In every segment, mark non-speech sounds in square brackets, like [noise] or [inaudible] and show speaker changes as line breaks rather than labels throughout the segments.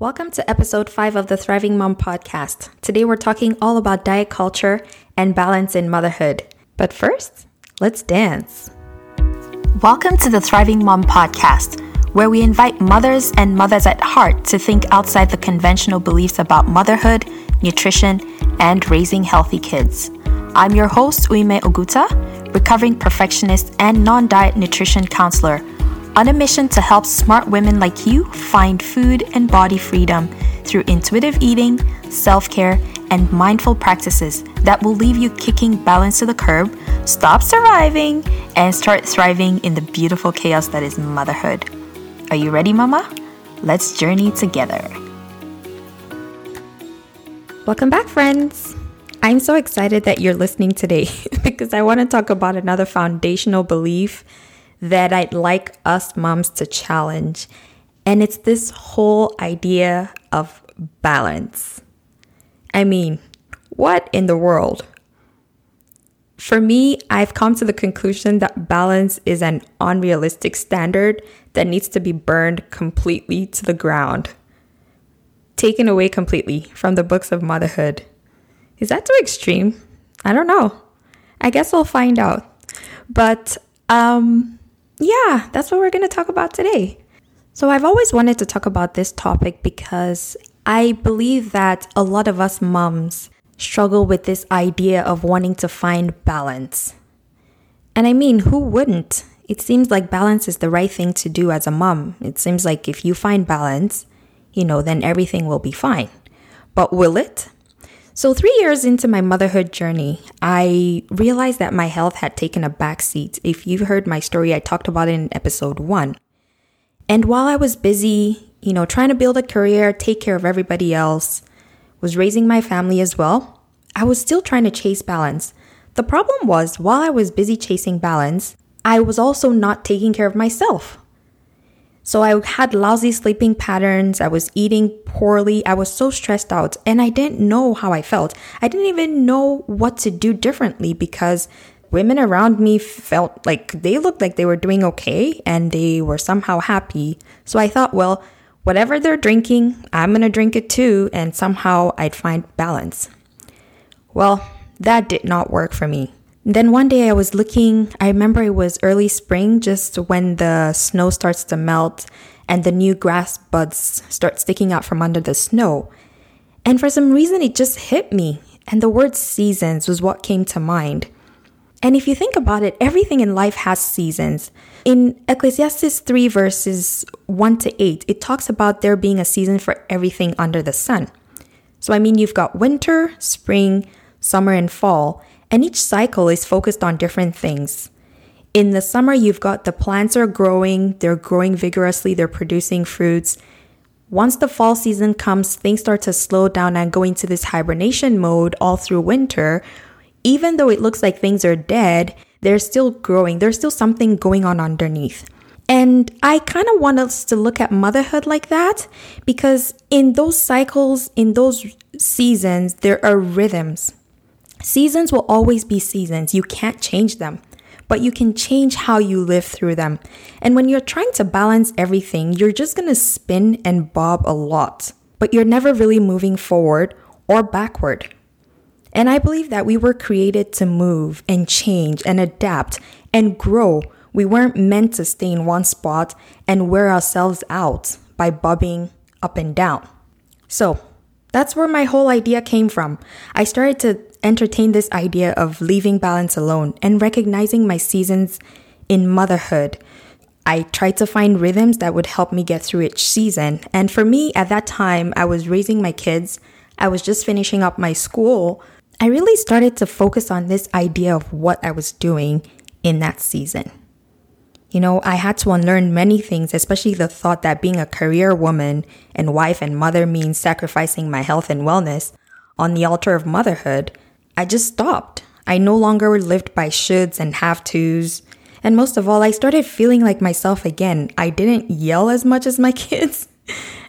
Welcome to episode 5 of the Thriving Mom podcast. Today we're talking all about diet culture and balance in motherhood. But first, let's dance. Welcome to the Thriving Mom podcast, where we invite mothers and mothers at heart to think outside the conventional beliefs about motherhood, nutrition, and raising healthy kids. I'm your host, Uime Oguta, recovering perfectionist and non diet nutrition counselor on a mission to help smart women like you find food and body freedom through intuitive eating, self care, and mindful practices that will leave you kicking balance to the curb, stop surviving, and start thriving in the beautiful chaos that is motherhood. Are you ready, Mama? Let's journey together. Welcome back, friends. I'm so excited that you're listening today [laughs] because I want to talk about another foundational belief that I'd like us moms to challenge. And it's this whole idea of balance. I mean, what in the world? For me, I've come to the conclusion that balance is an unrealistic standard that needs to be burned completely to the ground, taken away completely from the books of motherhood. Is that too extreme? I don't know. I guess we'll find out. But um, yeah, that's what we're going to talk about today. So, I've always wanted to talk about this topic because I believe that a lot of us moms struggle with this idea of wanting to find balance. And I mean, who wouldn't? It seems like balance is the right thing to do as a mom. It seems like if you find balance, you know, then everything will be fine. But will it? So, three years into my motherhood journey, I realized that my health had taken a backseat. If you've heard my story, I talked about it in episode one. And while I was busy, you know, trying to build a career, take care of everybody else, was raising my family as well, I was still trying to chase balance. The problem was, while I was busy chasing balance, I was also not taking care of myself. So I had lousy sleeping patterns. I was eating poorly. I was so stressed out and I didn't know how I felt. I didn't even know what to do differently because women around me felt like they looked like they were doing okay and they were somehow happy. So I thought, well, whatever they're drinking, I'm going to drink it too and somehow I'd find balance. Well, that did not work for me. Then one day I was looking, I remember it was early spring, just when the snow starts to melt and the new grass buds start sticking out from under the snow. And for some reason, it just hit me, and the word seasons was what came to mind. And if you think about it, everything in life has seasons. In Ecclesiastes 3, verses 1 to 8, it talks about there being a season for everything under the sun. So, I mean, you've got winter, spring, summer, and fall. And each cycle is focused on different things. In the summer, you've got the plants are growing, they're growing vigorously, they're producing fruits. Once the fall season comes, things start to slow down and go into this hibernation mode all through winter. Even though it looks like things are dead, they're still growing. There's still something going on underneath. And I kind of want us to look at motherhood like that because in those cycles, in those seasons, there are rhythms. Seasons will always be seasons. You can't change them, but you can change how you live through them. And when you're trying to balance everything, you're just gonna spin and bob a lot, but you're never really moving forward or backward. And I believe that we were created to move and change and adapt and grow. We weren't meant to stay in one spot and wear ourselves out by bobbing up and down. So, that's where my whole idea came from. I started to entertain this idea of leaving balance alone and recognizing my seasons in motherhood. I tried to find rhythms that would help me get through each season. And for me, at that time, I was raising my kids, I was just finishing up my school. I really started to focus on this idea of what I was doing in that season. You know, I had to unlearn many things, especially the thought that being a career woman and wife and mother means sacrificing my health and wellness on the altar of motherhood. I just stopped. I no longer lived by shoulds and have tos. And most of all, I started feeling like myself again. I didn't yell as much as my [laughs] kids.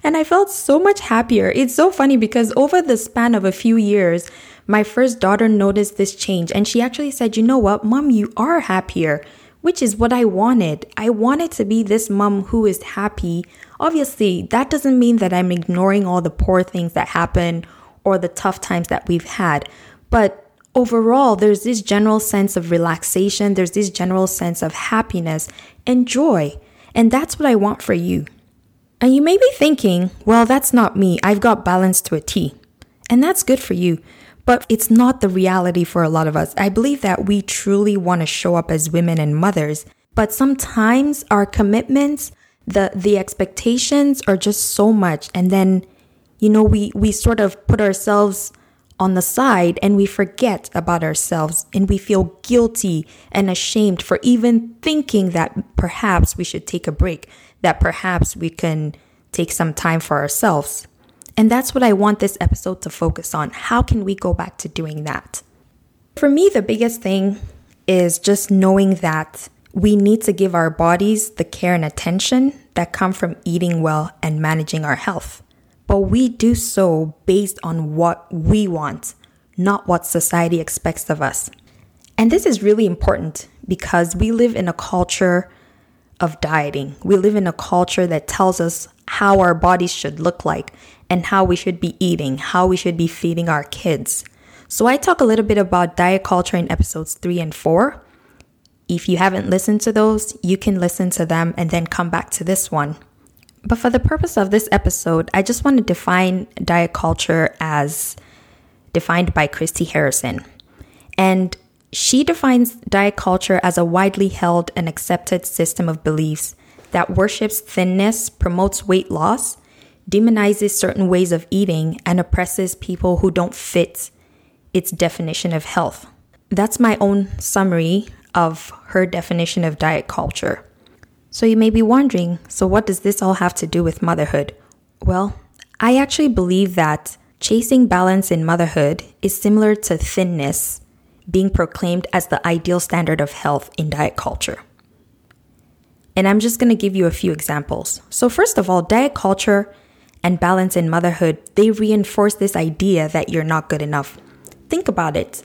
And I felt so much happier. It's so funny because over the span of a few years, my first daughter noticed this change and she actually said, You know what, mom, you are happier which is what I wanted. I wanted to be this mom who is happy. Obviously, that doesn't mean that I'm ignoring all the poor things that happen or the tough times that we've had. But overall, there's this general sense of relaxation, there's this general sense of happiness and joy. And that's what I want for you. And you may be thinking, well, that's not me. I've got balance to a T. And that's good for you. But it's not the reality for a lot of us. I believe that we truly want to show up as women and mothers, but sometimes our commitments, the the expectations are just so much and then you know we we sort of put ourselves on the side and we forget about ourselves and we feel guilty and ashamed for even thinking that perhaps we should take a break, that perhaps we can take some time for ourselves. And that's what I want this episode to focus on. How can we go back to doing that? For me, the biggest thing is just knowing that we need to give our bodies the care and attention that come from eating well and managing our health. But we do so based on what we want, not what society expects of us. And this is really important because we live in a culture of dieting. We live in a culture that tells us how our bodies should look like and how we should be eating, how we should be feeding our kids. So, I talk a little bit about diet culture in episodes three and four. If you haven't listened to those, you can listen to them and then come back to this one. But for the purpose of this episode, I just want to define diet culture as defined by Christy Harrison. And she defines diet culture as a widely held and accepted system of beliefs that worships thinness, promotes weight loss, demonizes certain ways of eating, and oppresses people who don't fit its definition of health. That's my own summary of her definition of diet culture. So you may be wondering so, what does this all have to do with motherhood? Well, I actually believe that chasing balance in motherhood is similar to thinness being proclaimed as the ideal standard of health in diet culture. And I'm just going to give you a few examples. So, first of all, diet culture and balance in motherhood, they reinforce this idea that you're not good enough. Think about it.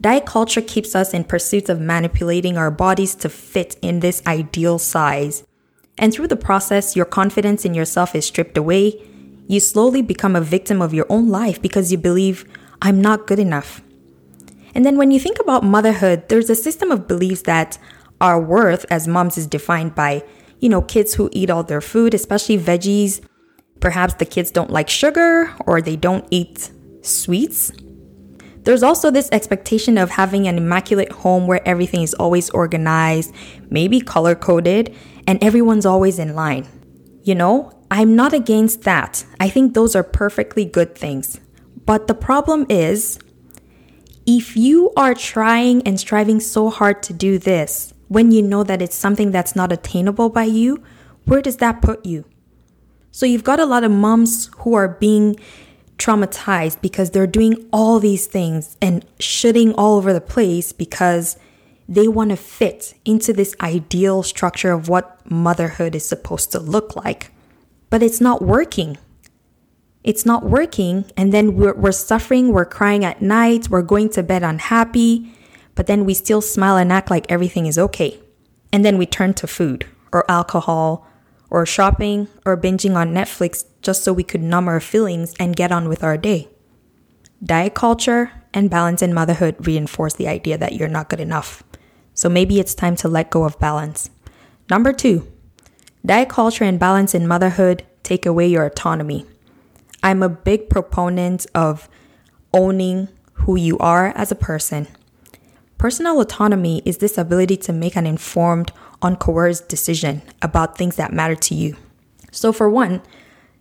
Diet culture keeps us in pursuit of manipulating our bodies to fit in this ideal size. And through the process, your confidence in yourself is stripped away. You slowly become a victim of your own life because you believe, I'm not good enough. And then when you think about motherhood, there's a system of beliefs that our worth as moms is defined by, you know, kids who eat all their food, especially veggies, Perhaps the kids don't like sugar or they don't eat sweets. There's also this expectation of having an immaculate home where everything is always organized, maybe color coded, and everyone's always in line. You know, I'm not against that. I think those are perfectly good things. But the problem is, if you are trying and striving so hard to do this when you know that it's something that's not attainable by you, where does that put you? So you've got a lot of moms who are being traumatized because they're doing all these things and shitting all over the place because they want to fit into this ideal structure of what motherhood is supposed to look like. But it's not working. It's not working. And then we're, we're suffering, we're crying at night, we're going to bed unhappy, but then we still smile and act like everything is okay. And then we turn to food or alcohol or shopping or binging on Netflix just so we could numb our feelings and get on with our day. Diet culture and balance in motherhood reinforce the idea that you're not good enough. So maybe it's time to let go of balance. Number two, diet culture and balance in motherhood take away your autonomy. I'm a big proponent of owning who you are as a person. Personal autonomy is this ability to make an informed, uncoerced decision about things that matter to you. So, for one,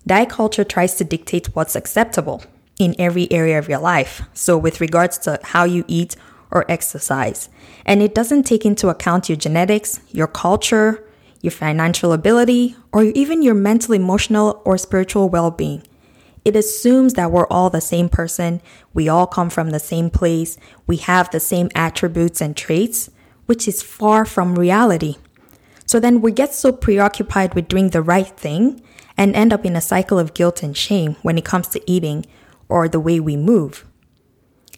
diet culture tries to dictate what's acceptable in every area of your life. So, with regards to how you eat or exercise, and it doesn't take into account your genetics, your culture, your financial ability, or even your mental, emotional, or spiritual well being. It assumes that we're all the same person, we all come from the same place, we have the same attributes and traits, which is far from reality. So then we get so preoccupied with doing the right thing and end up in a cycle of guilt and shame when it comes to eating or the way we move.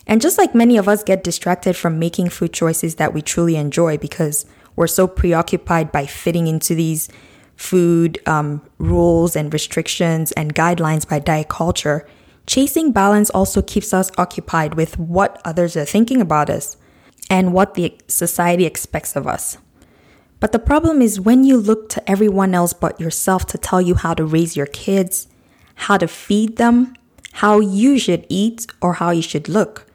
And just like many of us get distracted from making food choices that we truly enjoy because we're so preoccupied by fitting into these food um, rules and restrictions and guidelines by diet culture, chasing balance also keeps us occupied with what others are thinking about us and what the society expects of us. But the problem is when you look to everyone else but yourself to tell you how to raise your kids, how to feed them, how you should eat, or how you should look,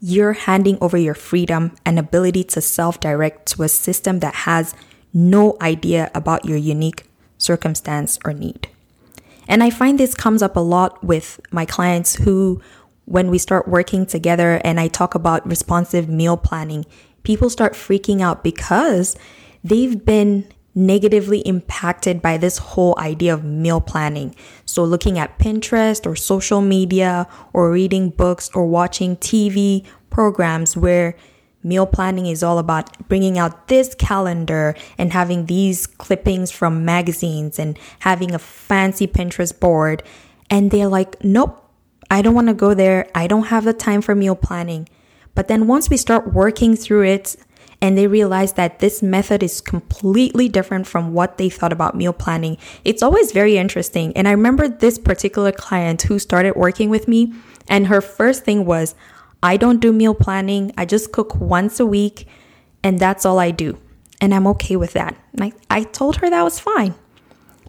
you're handing over your freedom and ability to self direct to a system that has no idea about your unique circumstance or need. And I find this comes up a lot with my clients who, when we start working together and I talk about responsive meal planning, people start freaking out because they've been negatively impacted by this whole idea of meal planning. So, looking at Pinterest or social media or reading books or watching TV programs where meal planning is all about bringing out this calendar and having these clippings from magazines and having a fancy Pinterest board. And they're like, nope, I don't want to go there. I don't have the time for meal planning. But then once we start working through it, and they realize that this method is completely different from what they thought about meal planning. It's always very interesting. And I remember this particular client who started working with me, and her first thing was, I don't do meal planning. I just cook once a week, and that's all I do. And I'm okay with that. I, I told her that was fine.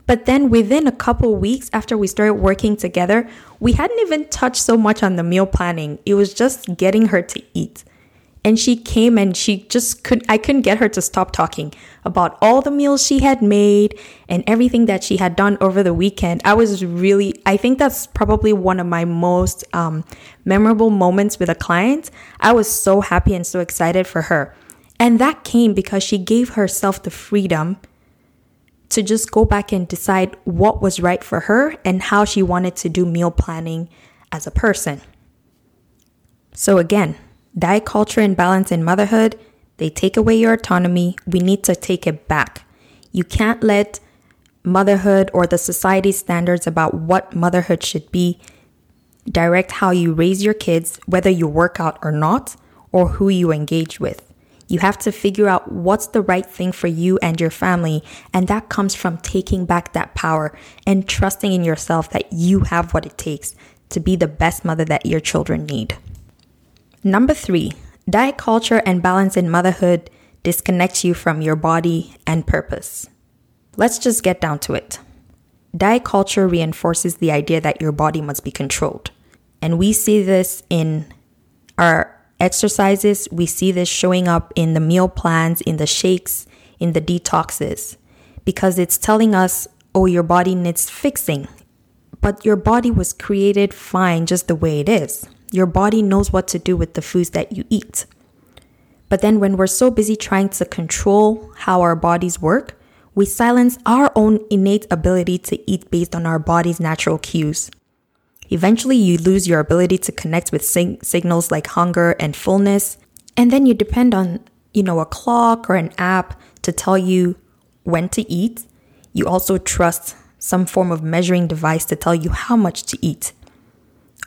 But then within a couple weeks after we started working together, we hadn't even touched so much on the meal planning. It was just getting her to eat. And she came and she just could, I couldn't get her to stop talking about all the meals she had made and everything that she had done over the weekend. I was really, I think that's probably one of my most um, memorable moments with a client. I was so happy and so excited for her. And that came because she gave herself the freedom to just go back and decide what was right for her and how she wanted to do meal planning as a person. So, again, diet culture and balance in motherhood, they take away your autonomy. We need to take it back. You can't let motherhood or the society's standards about what motherhood should be direct how you raise your kids, whether you work out or not, or who you engage with. You have to figure out what's the right thing for you and your family. And that comes from taking back that power and trusting in yourself that you have what it takes to be the best mother that your children need. Number three, diet culture and balance in motherhood disconnects you from your body and purpose. Let's just get down to it. Diet culture reinforces the idea that your body must be controlled. And we see this in our exercises, we see this showing up in the meal plans, in the shakes, in the detoxes, because it's telling us, oh, your body needs fixing. But your body was created fine just the way it is. Your body knows what to do with the foods that you eat. But then, when we're so busy trying to control how our bodies work, we silence our own innate ability to eat based on our body's natural cues. Eventually, you lose your ability to connect with sig- signals like hunger and fullness, and then you depend on, you know, a clock or an app to tell you when to eat. You also trust some form of measuring device to tell you how much to eat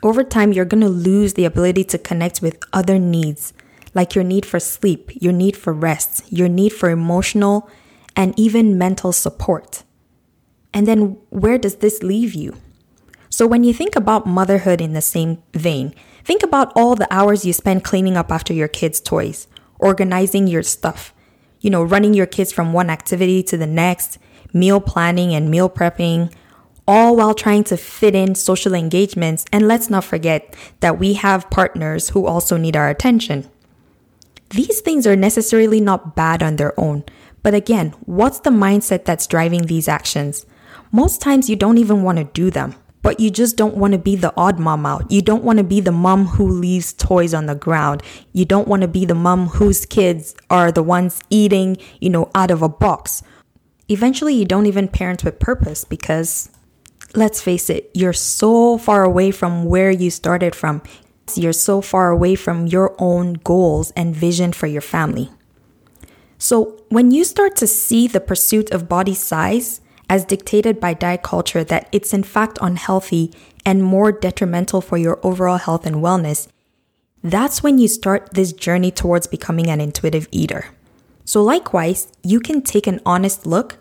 over time, you're going to lose the ability to connect with other needs, like your need for sleep, your need for rest, your need for emotional and even mental support. And then where does this leave you? So, when you think about motherhood in the same vein, think about all the hours you spend cleaning up after your kids' toys, organizing your stuff, you know, running your kids from one activity to the next, meal planning and meal prepping, all while trying to fit in social engagements. And let's not forget that we have partners who also need our attention. These things are necessarily not bad on their own. But again, what's the mindset that's driving these actions? Most times you don't even want to do them, but you just don't want to be the odd mom out. You don't want to be the mom who leaves toys on the ground. You don't want to be the mom whose kids are the ones eating, you know, out of a box. Eventually, you don't even parent with purpose because let's face it, you're so far away from where you started from. You're so far away from your own goals and vision for your family. So, when you start to see the pursuit of body size as dictated by diet culture that it's in fact unhealthy and more detrimental for your overall health and wellness, that's when you start this journey towards becoming an intuitive eater. So, likewise, you can take an honest look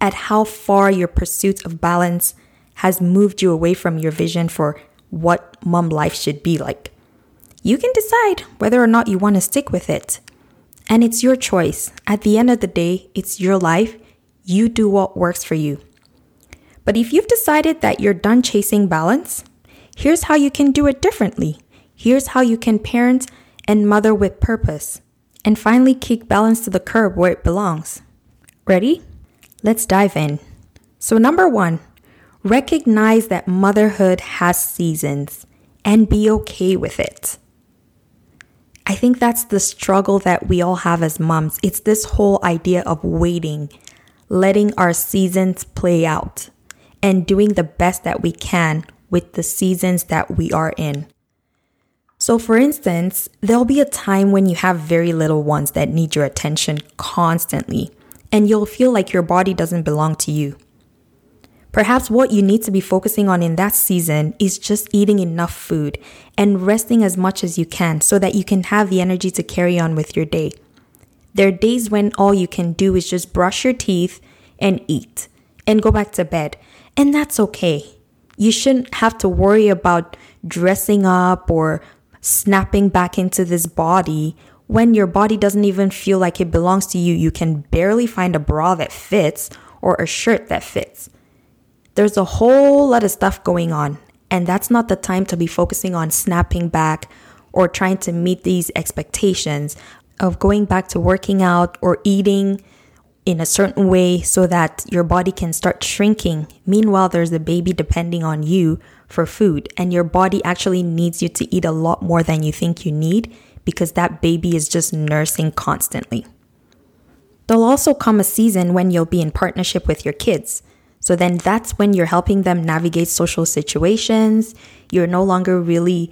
at how far your pursuit of balance has moved you away from your vision for what mom life should be like. You can decide whether or not you want to stick with it. And it's your choice. At the end of the day, it's your life. You do what works for you. But if you've decided that you're done chasing balance, here's how you can do it differently. Here's how you can parent and mother with purpose. And finally, kick balance to the curb where it belongs. Ready? Let's dive in. So, number one, recognize that motherhood has seasons and be okay with it. I think that's the struggle that we all have as moms. It's this whole idea of waiting, letting our seasons play out, and doing the best that we can with the seasons that we are in. So, for instance, there'll be a time when you have very little ones that need your attention constantly, and you'll feel like your body doesn't belong to you. Perhaps what you need to be focusing on in that season is just eating enough food and resting as much as you can so that you can have the energy to carry on with your day. There are days when all you can do is just brush your teeth and eat and go back to bed, and that's okay. You shouldn't have to worry about dressing up or snapping back into this body when your body doesn't even feel like it belongs to you. You can barely find a bra that fits or a shirt that fits. There's a whole lot of stuff going on, and that's not the time to be focusing on snapping back or trying to meet these expectations of going back to working out or eating in a certain way so that your body can start shrinking. Meanwhile, there's a baby depending on you for food, and your body actually needs you to eat a lot more than you think you need because that baby is just nursing constantly. There'll also come a season when you'll be in partnership with your kids. So then that's when you're helping them navigate social situations. You're no longer really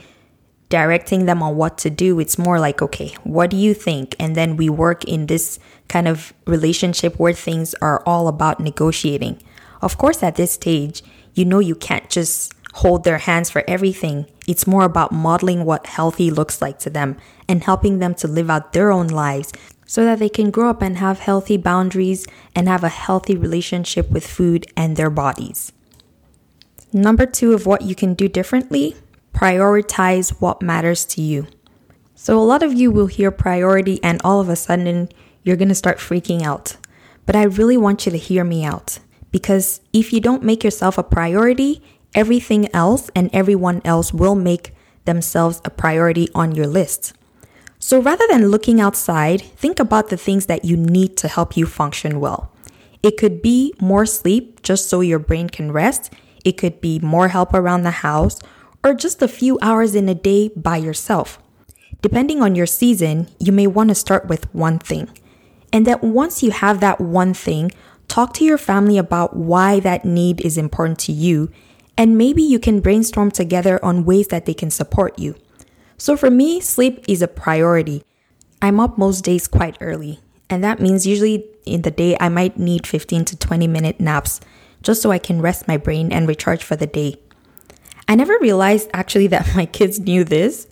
directing them on what to do. It's more like, okay, what do you think? And then we work in this kind of relationship where things are all about negotiating. Of course, at this stage, you know you can't just hold their hands for everything. It's more about modeling what healthy looks like to them and helping them to live out their own lives so that they can grow up and have healthy boundaries and have a healthy relationship with food and their bodies. Number two of what you can do differently prioritize what matters to you. So, a lot of you will hear priority, and all of a sudden, you're gonna start freaking out. But I really want you to hear me out because if you don't make yourself a priority, everything else and everyone else will make themselves a priority on your list. So rather than looking outside, think about the things that you need to help you function well. It could be more sleep just so your brain can rest. It could be more help around the house or just a few hours in a day by yourself. Depending on your season, you may want to start with one thing. And that once you have that one thing, talk to your family about why that need is important to you. And maybe you can brainstorm together on ways that they can support you. So for me, sleep is a priority. I'm up most days quite early, and that means usually in the day I might need 15 to 20 minute naps just so I can rest my brain and recharge for the day. I never realized actually that [laughs] my kids knew this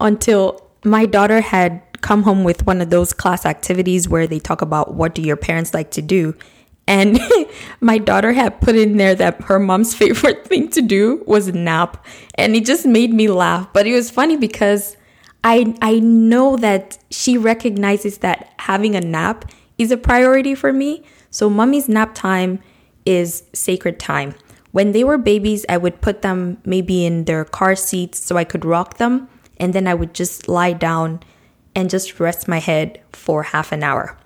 until my daughter had come home with one of those class activities where they talk about what do your parents like to do and [laughs] my daughter had put in there that her mom's [laughs] favorite thing to do was nap. And it just made me laugh. But it was funny because I I know that she recognizes that having a nap is a priority for me. So mommy's nap time is sacred time. When they were babies, I would put them maybe in their car seats so I could rock them and then I would just lie down and just rest my head for half an hour.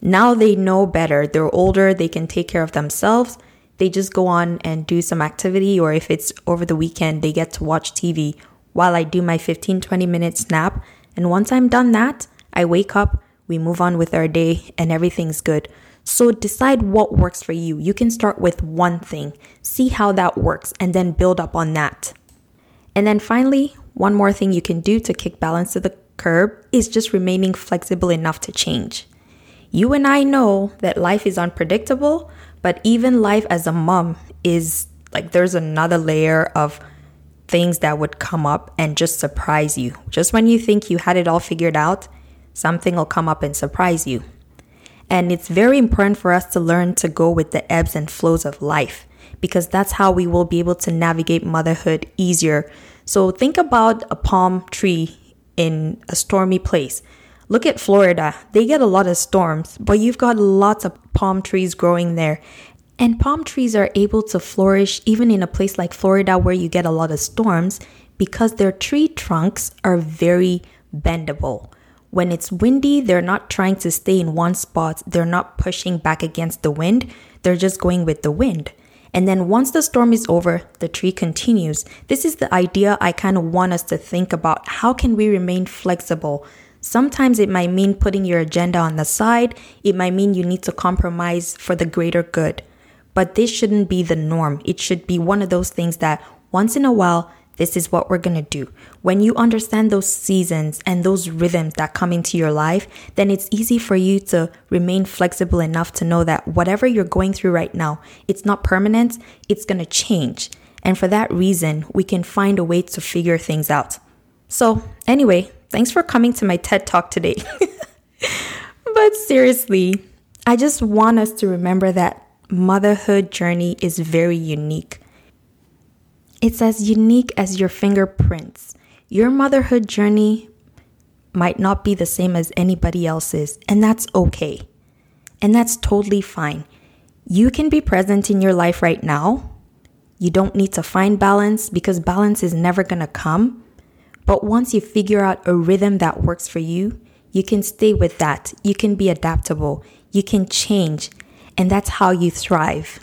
Now they know better. They're older, they can take care of themselves. They just go on and do some activity, or if it's over the weekend, they get to watch TV while I do my 15 20 minute nap. And once I'm done that, I wake up, we move on with our day, and everything's good. So decide what works for you. You can start with one thing, see how that works, and then build up on that. And then finally, one more thing you can do to kick balance to the curb is just remaining flexible enough to change. You and I know that life is unpredictable, but even life as a mom is like there's another layer of things that would come up and just surprise you. Just when you think you had it all figured out, something will come up and surprise you. And it's very important for us to learn to go with the ebbs and flows of life because that's how we will be able to navigate motherhood easier. So think about a palm tree in a stormy place. Look at Florida. They get a lot of storms, but you've got lots of palm trees growing there. And palm trees are able to flourish even in a place like Florida where you get a lot of storms because their tree trunks are very bendable. When it's windy, they're not trying to stay in one spot, they're not pushing back against the wind, they're just going with the wind. And then once the storm is over, the tree continues. This is the idea I kind of want us to think about. How can we remain flexible? Sometimes it might mean putting your agenda on the side, it might mean you need to compromise for the greater good. But this shouldn't be the norm. It should be one of those things that once in a while this is what we're to do. When you understand those seasons and those rhythms that come into your life, then it's easy for you to remain flexible enough to know that whatever you're going through right now, it's not permanent, it's to change. And for that reason, we can find a way to figure things out. So, anyway, thanks for coming to my TED Talk today. [laughs] but seriously, I just want us to remember that motherhood journey is very unique. It's as unique as your fingerprints. Your motherhood journey might not be the same as anybody else's, and that's okay. And that's totally fine. You can be present in your life right now. You don't need to find balance because balance is never going to come. But once you figure out a rhythm that works for you, you can stay with that. You can be adaptable. You can change. And that's how you thrive.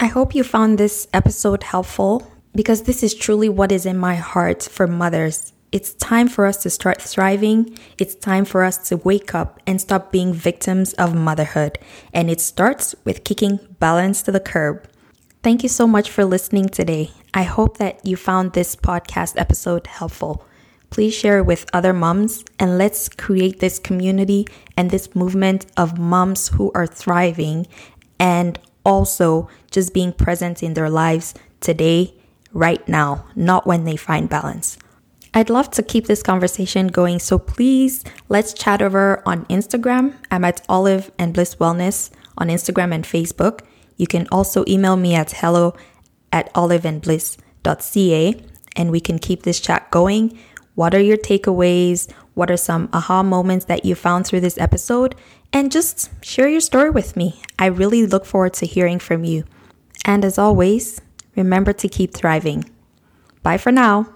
I hope you found this episode helpful because this is truly what is in my heart for mothers. It's time for us to start thriving. It's time for us to wake up and stop being victims of motherhood. And it starts with kicking balance to the curb. Thank you so much for listening today. I hope that you found this podcast episode helpful. Please share it with other moms and let's create this community and this movement of moms who are thriving and also just being present in their lives today, right now, not when they find balance. I'd love to keep this conversation going, so please let's chat over on Instagram. I'm at Olive and Bliss Wellness on Instagram and Facebook. You can also email me at hello at oliveandbliss.ca and we can keep this chat going. What are your takeaways? What are some aha moments that you found through this episode? And just share your story with me. I really look forward to hearing from you. And as always, remember to keep thriving. Bye for now.